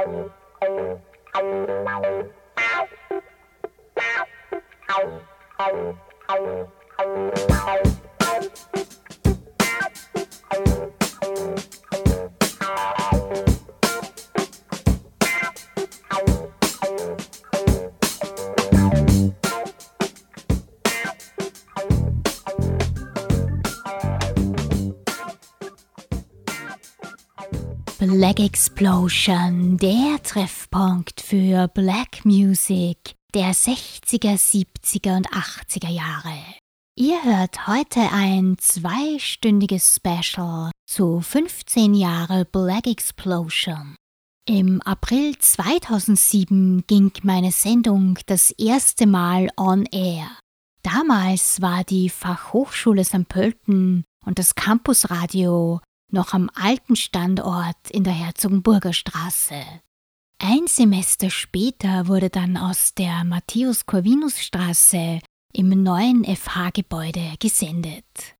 Thank you. Black Explosion, der Treffpunkt für Black Music der 60er, 70er und 80er Jahre. Ihr hört heute ein zweistündiges Special zu 15 Jahre Black Explosion. Im April 2007 ging meine Sendung das erste Mal on air. Damals war die Fachhochschule St. Pölten und das Campusradio noch am alten Standort in der Herzogenburger Straße. Ein Semester später wurde dann aus der Matthäus-Corvinus-Straße im neuen FH-Gebäude gesendet.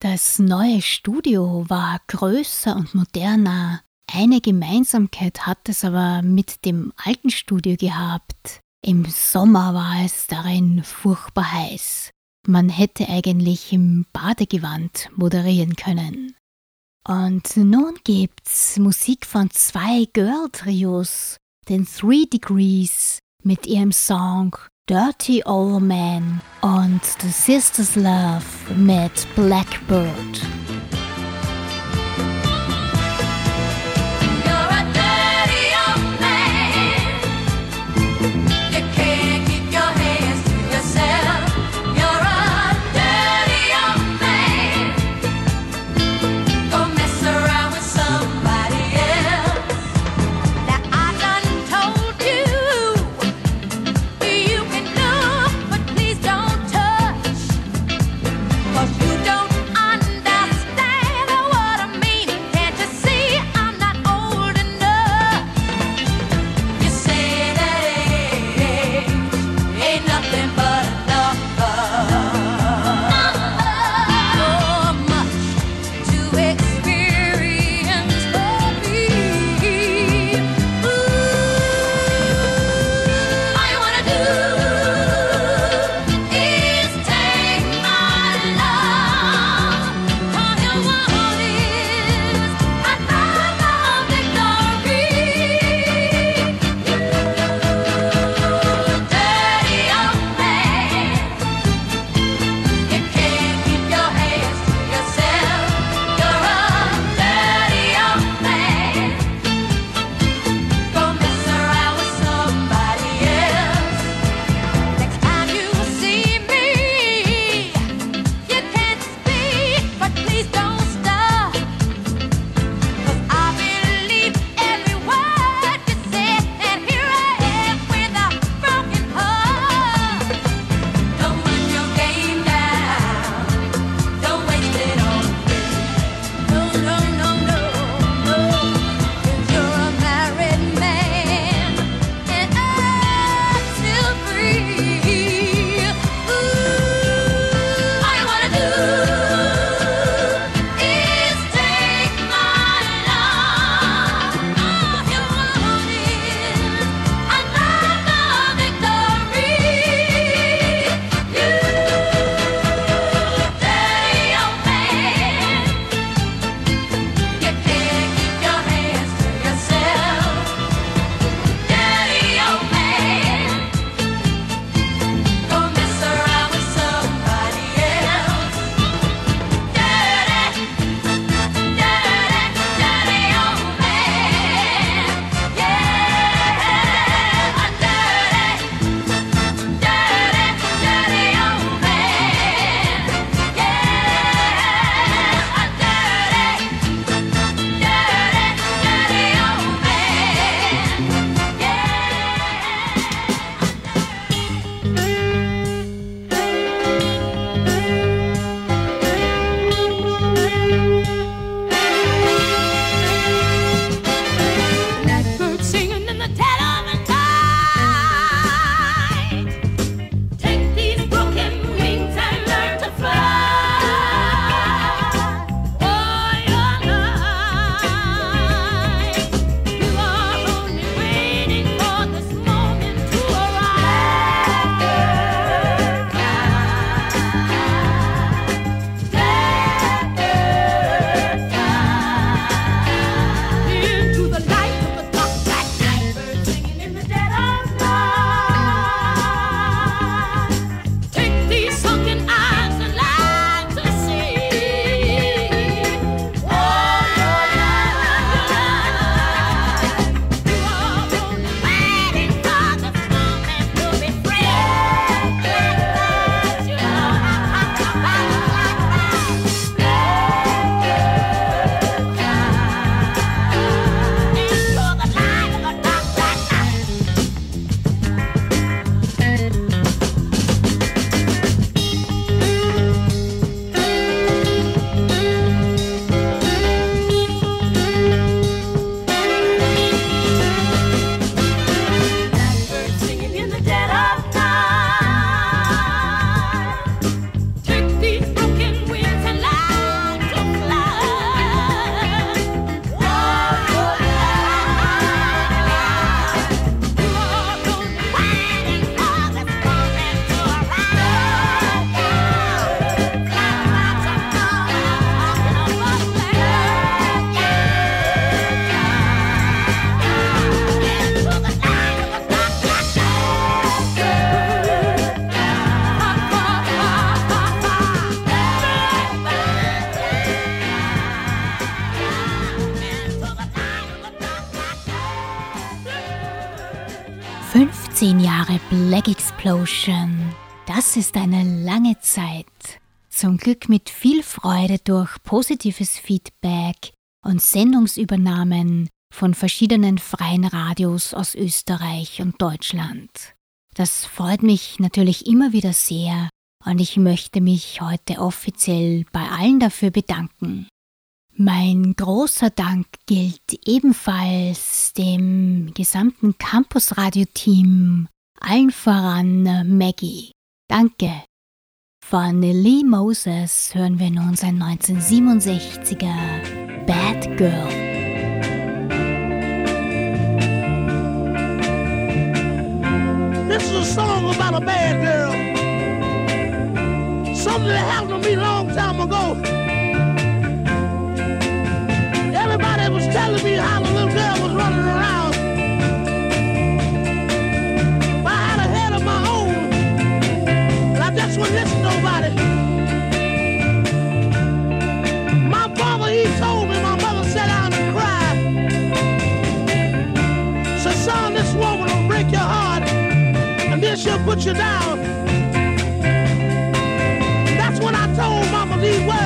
Das neue Studio war größer und moderner. Eine Gemeinsamkeit hat es aber mit dem alten Studio gehabt. Im Sommer war es darin furchtbar heiß. Man hätte eigentlich im Badegewand moderieren können. Und nun gibt's Musik von zwei Girl-Trios, den Three Degrees, mit ihrem Song Dirty Old Man und The Sisters Love mit Blackbird. lauschen. Das ist eine lange Zeit. Zum Glück mit viel Freude durch positives Feedback und Sendungsübernahmen von verschiedenen freien Radios aus Österreich und Deutschland. Das freut mich natürlich immer wieder sehr und ich möchte mich heute offiziell bei allen dafür bedanken. Mein großer Dank gilt ebenfalls dem gesamten Campus Radio Team allen voran äh, Maggie. Danke. Von Lee Moses hören wir nun sein 1967er Bad Girl. This is a song about a bad girl. Something that happened to me long. would listen to nobody. My father, he told me, my mother sat down and cried. Said, son, this woman will break your heart, and then she'll put you down. That's when I told Mama Lee, well,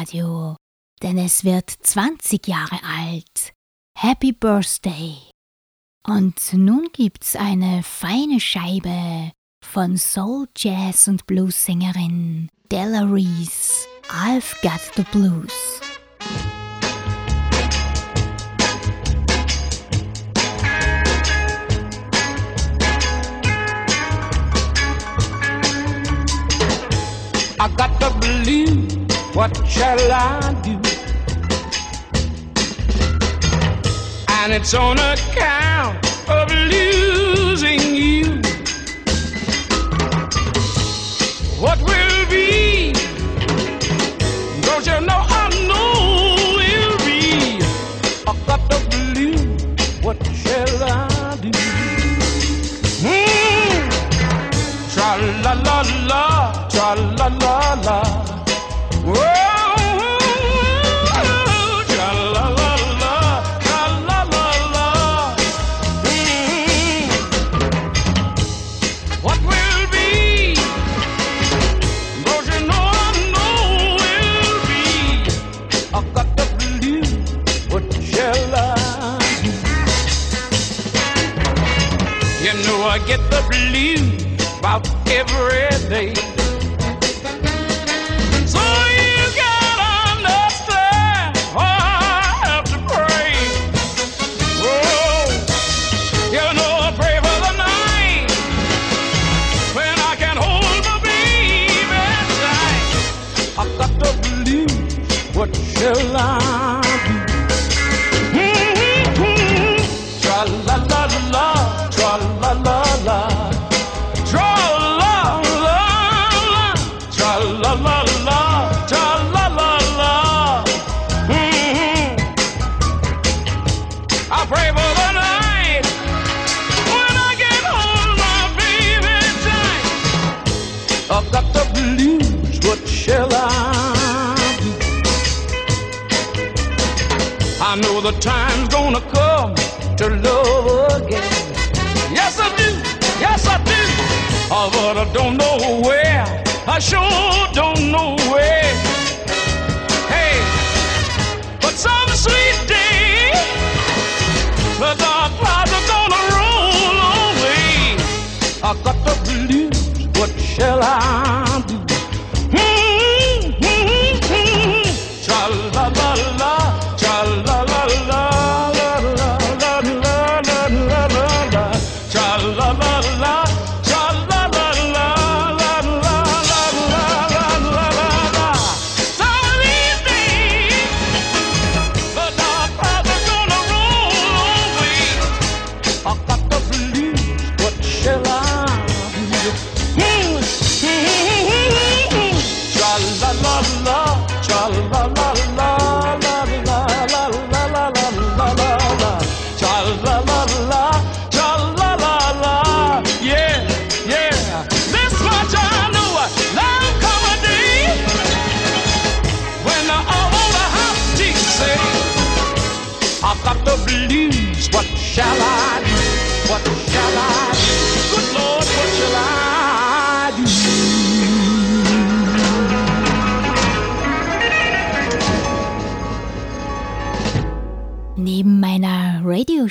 Radio, denn es wird 20 Jahre alt. Happy Birthday! Und nun gibt's eine feine Scheibe von Soul Jazz und Blues Sängerin Della Reese. I've got the blues. What shall I do? And it's on account of losing you. The night when I get all my baby I've got the blue, what shall I I know the time's gonna come to love again. Yes, I do. Yes, I do. Oh, but I don't know where. I sure don't know where. The dark clouds are gonna roll away. I got the blues. What shall I do?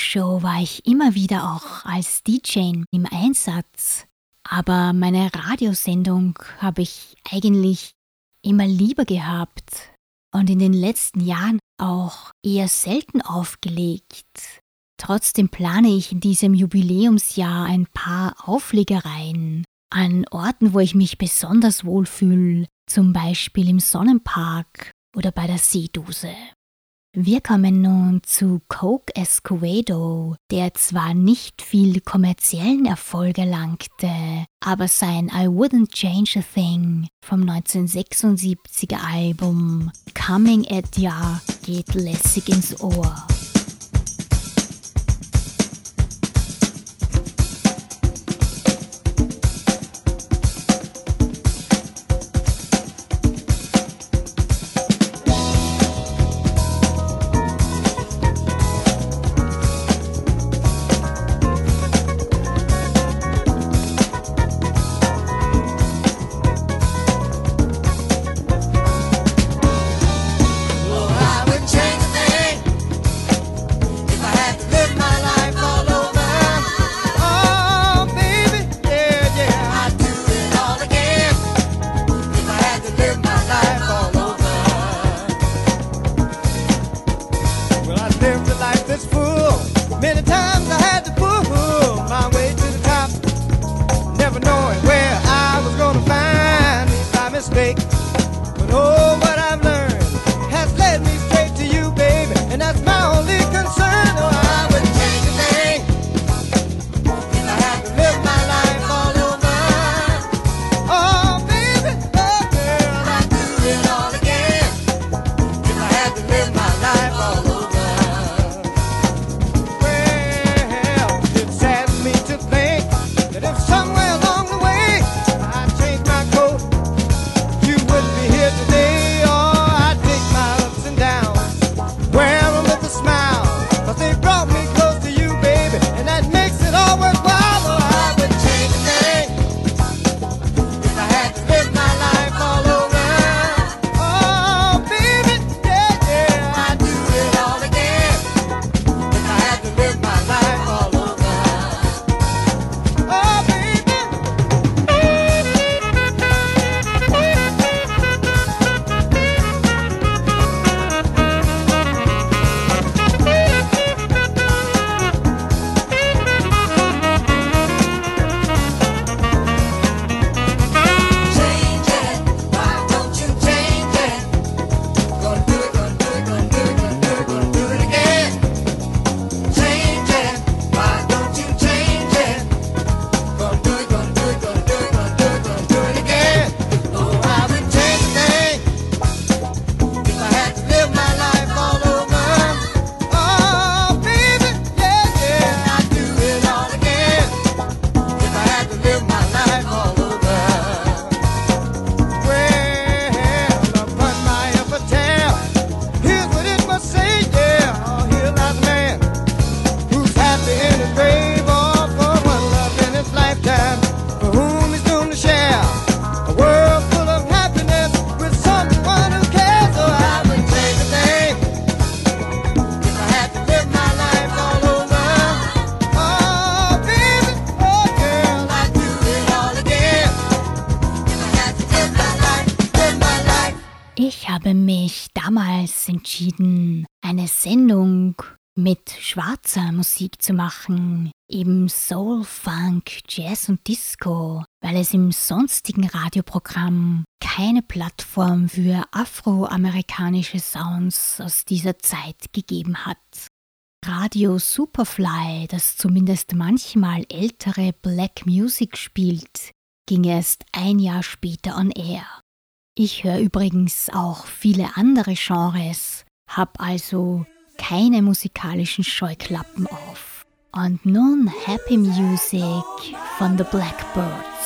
Radioshow war ich immer wieder auch als DJ im Einsatz. Aber meine Radiosendung habe ich eigentlich immer lieber gehabt und in den letzten Jahren auch eher selten aufgelegt. Trotzdem plane ich in diesem Jubiläumsjahr ein paar Auflegereien an Orten, wo ich mich besonders wohlfühle, zum Beispiel im Sonnenpark oder bei der Seedose. Wir kommen nun zu Coke Escovedo, der zwar nicht viel kommerziellen Erfolg erlangte, aber sein I Wouldn't Change a Thing vom 1976er Album Coming at Ya geht lässig ins Ohr. Schwarzer Musik zu machen, eben Soul, Funk, Jazz und Disco, weil es im sonstigen Radioprogramm keine Plattform für afroamerikanische Sounds aus dieser Zeit gegeben hat. Radio Superfly, das zumindest manchmal ältere Black Music spielt, ging erst ein Jahr später on air. Ich höre übrigens auch viele andere Genres, hab also keine musikalischen Scheuklappen auf. Und nun Happy Music von The Blackbirds.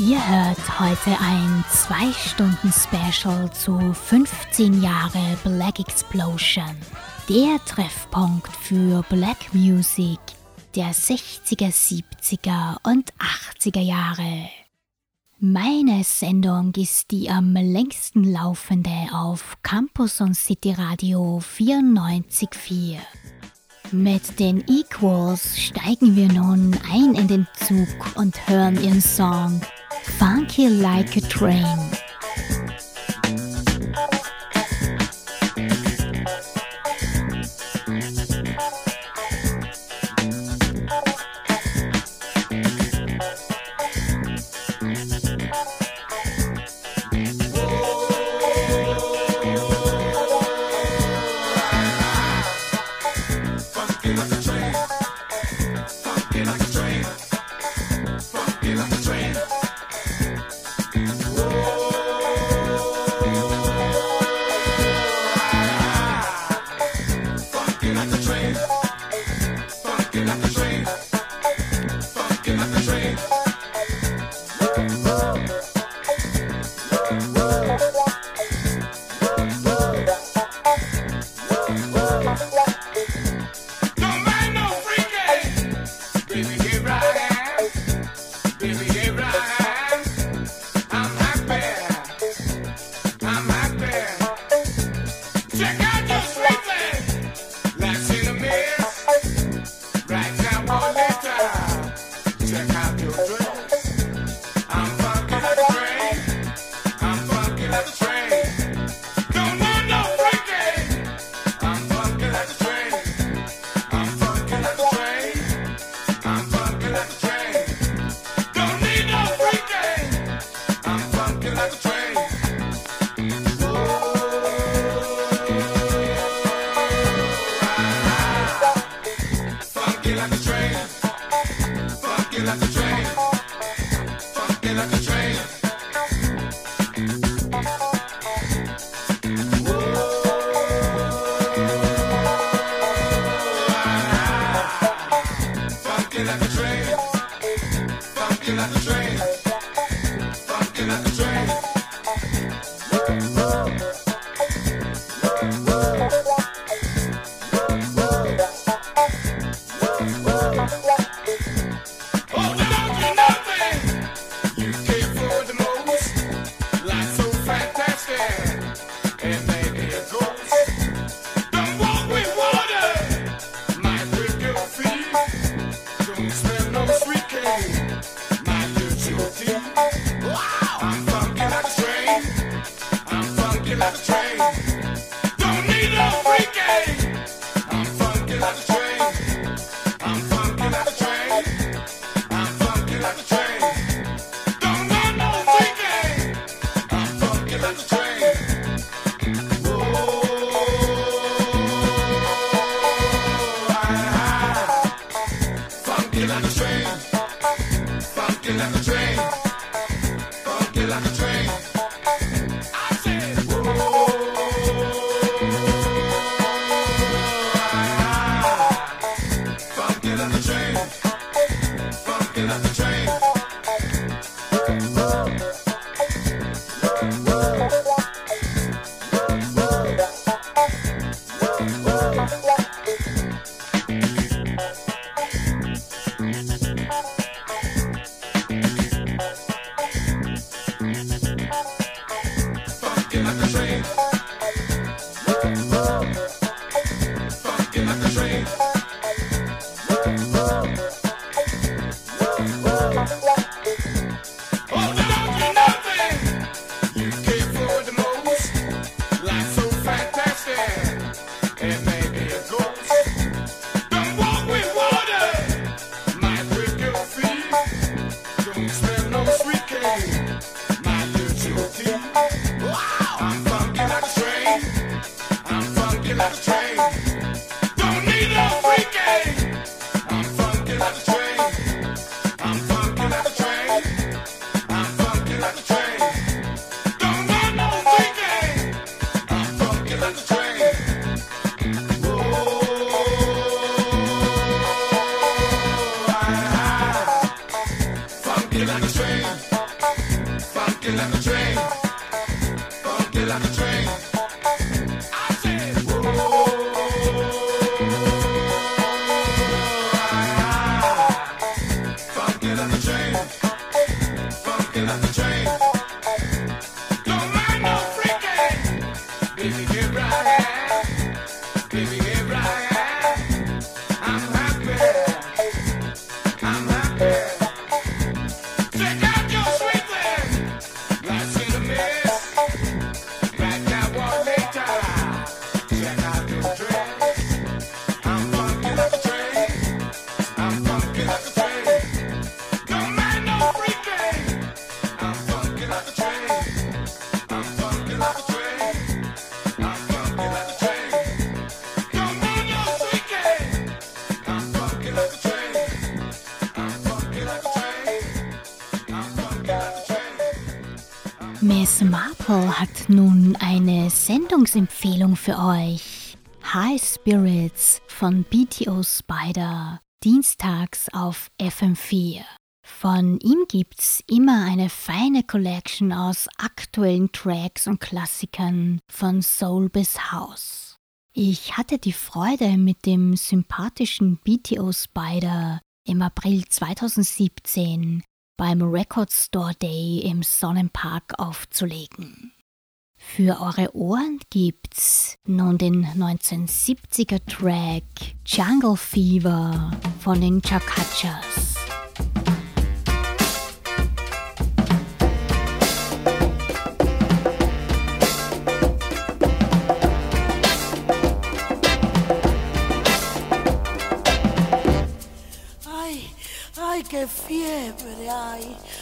Ihr hört heute ein 2-Stunden-Special zu 15 Jahre Black Explosion. Der Treffpunkt für Black Music der 60er, 70er und 80er Jahre. Meine Sendung ist die am längsten laufende auf Campus und City Radio 94.4. Mit den Equals steigen wir nun ein in den Zug und hören ihren Song Funky Like a Train. Like a Looking at the train. Für euch. High Spirits von BTO Spider, dienstags auf FM4. Von ihm gibt's immer eine feine Collection aus aktuellen Tracks und Klassikern von Soul bis House. Ich hatte die Freude, mit dem sympathischen BTO Spider im April 2017 beim Record Store Day im Sonnenpark aufzulegen. Für eure Ohren gibt's nun den 1970er Track Jungle Fever von den Chakachas. qué fiebre hay.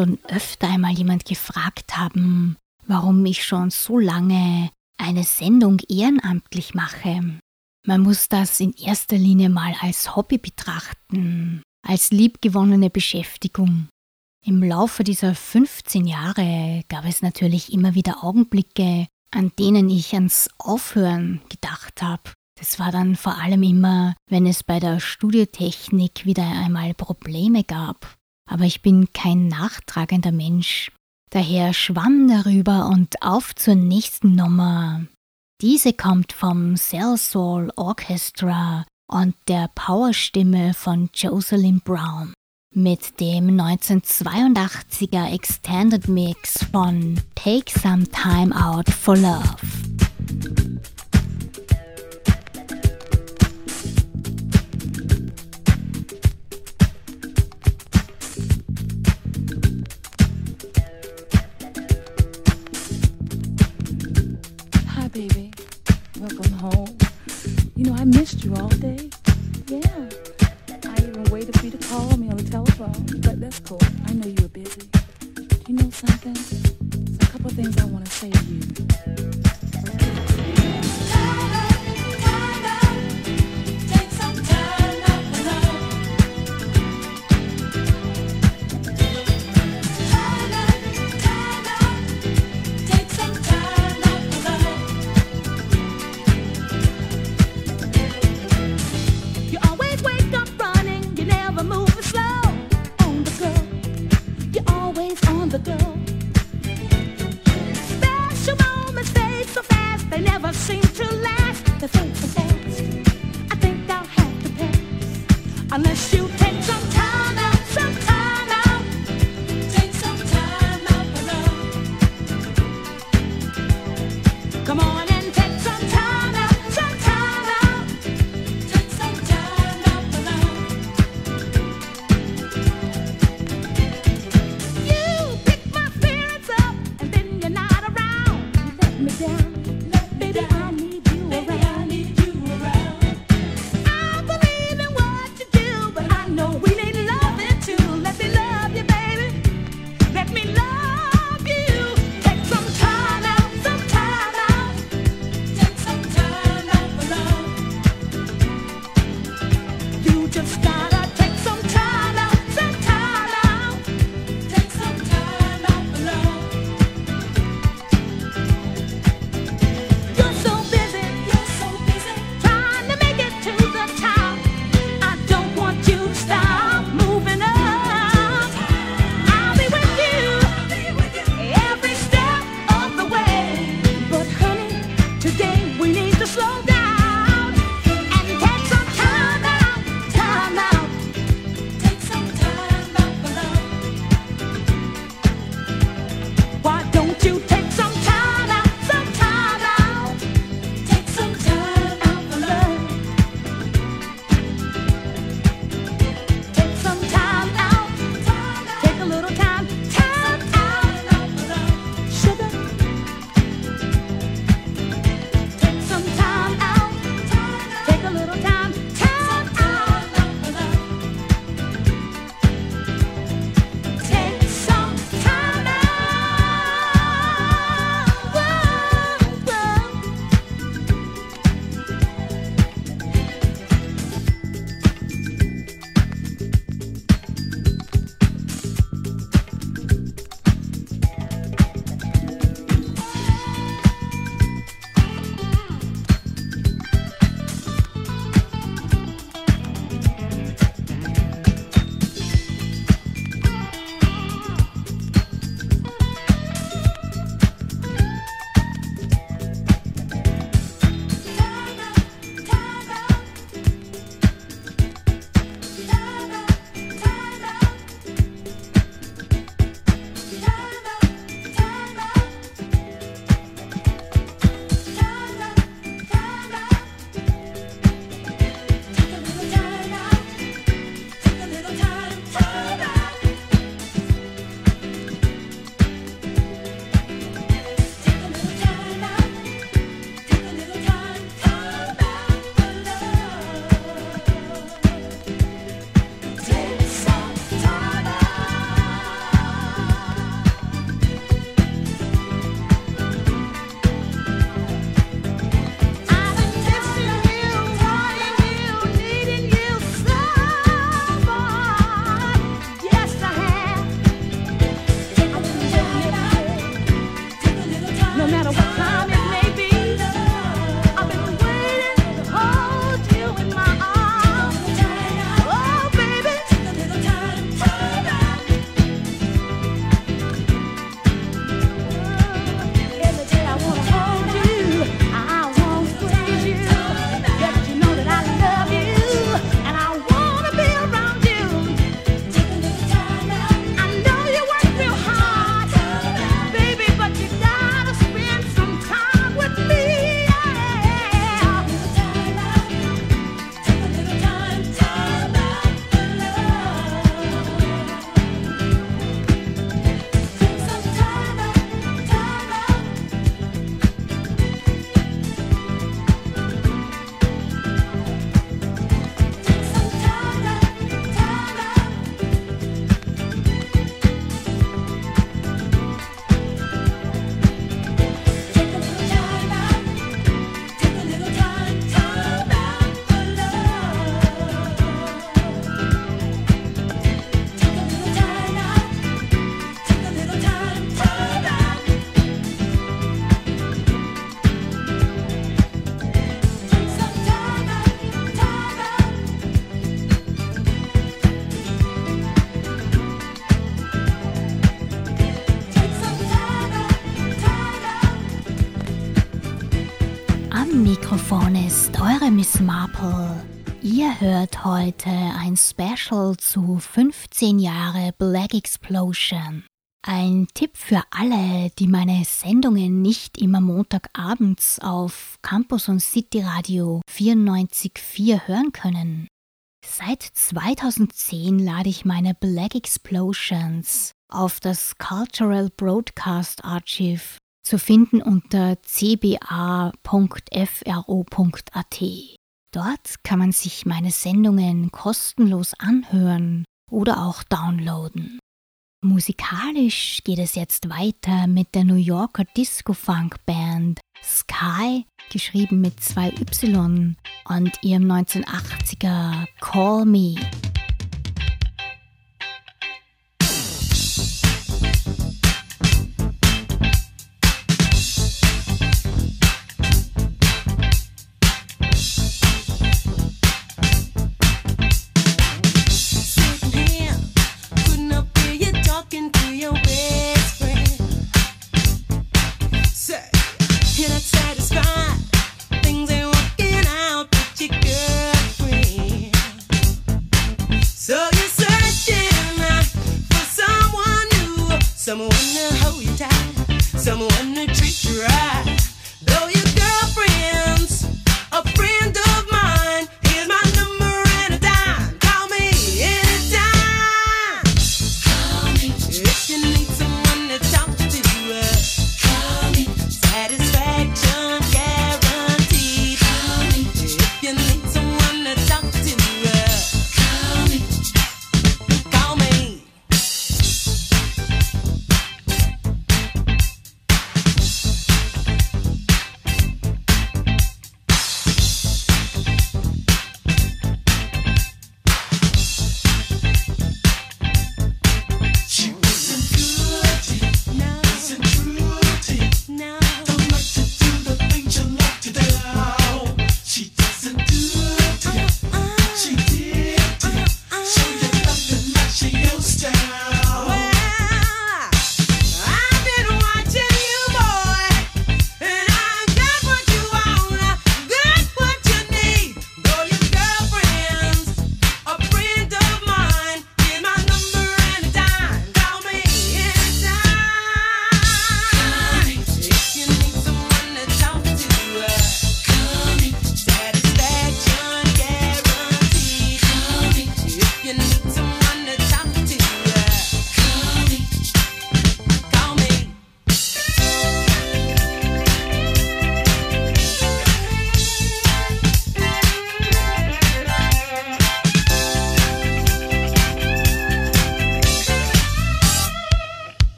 Schon öfter einmal jemand gefragt haben, warum ich schon so lange eine Sendung ehrenamtlich mache. Man muss das in erster Linie mal als Hobby betrachten, als liebgewonnene Beschäftigung. Im Laufe dieser 15 Jahre gab es natürlich immer wieder Augenblicke, an denen ich ans Aufhören gedacht habe. Das war dann vor allem immer, wenn es bei der Studiotechnik wieder einmal Probleme gab. Aber ich bin kein nachtragender Mensch. Daher schwamm darüber und auf zur nächsten Nummer. Diese kommt vom Cell Soul Orchestra und der Powerstimme von Jocelyn Brown mit dem 1982er Extended Mix von Take Some Time Out for Love. home. You know, I missed you all day. Yeah. I even waited for you to call me on the telephone, but that's cool. I know you were busy. You know something? There's a couple of things I want to say to you. Marple. Ihr hört heute ein Special zu 15 Jahre Black Explosion. Ein Tipp für alle, die meine Sendungen nicht immer Montagabends auf Campus und City Radio 94.4 hören können. Seit 2010 lade ich meine Black Explosions auf das Cultural Broadcast Archive zu finden unter cba.fro.at. Dort kann man sich meine Sendungen kostenlos anhören oder auch downloaden. Musikalisch geht es jetzt weiter mit der New Yorker Disco-Funk-Band Sky, geschrieben mit zwei Y, und ihrem 1980er Call Me.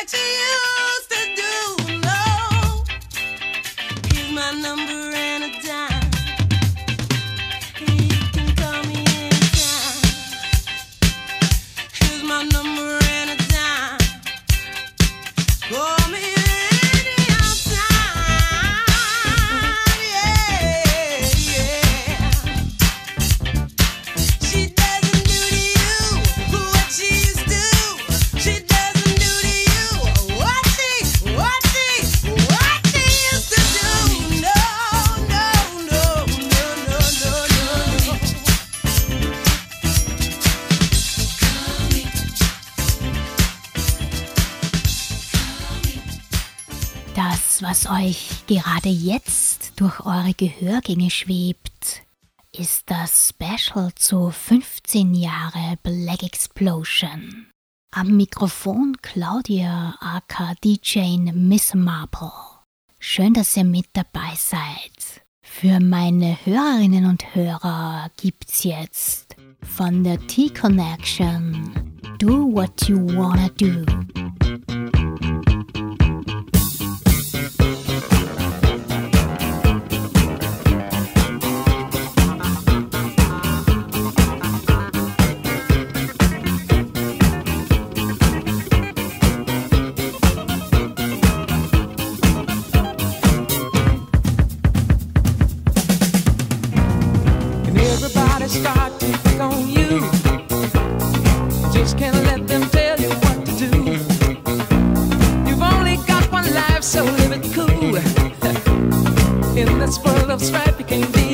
like she gerade jetzt durch eure Gehörgänge schwebt, ist das Special zu 15 Jahre Black Explosion. Am Mikrofon Claudia aka DJ Miss Marple. Schön, dass ihr mit dabei seid. Für meine Hörerinnen und Hörer gibt's jetzt von der T-Connection Do What You Wanna Do. In this world of strife, you can't be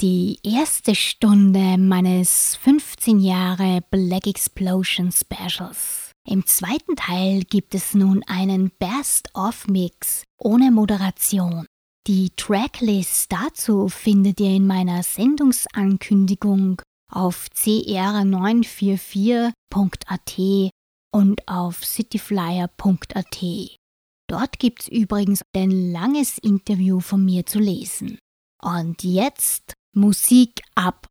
die erste Stunde meines 15 Jahre Black Explosion Specials. Im zweiten Teil gibt es nun einen Best-of-Mix ohne Moderation. Die Tracklist dazu findet ihr in meiner Sendungsankündigung auf cr944.at und auf cityflyer.at. Dort gibt's übrigens ein langes Interview von mir zu lesen. Und jetzt Musik ab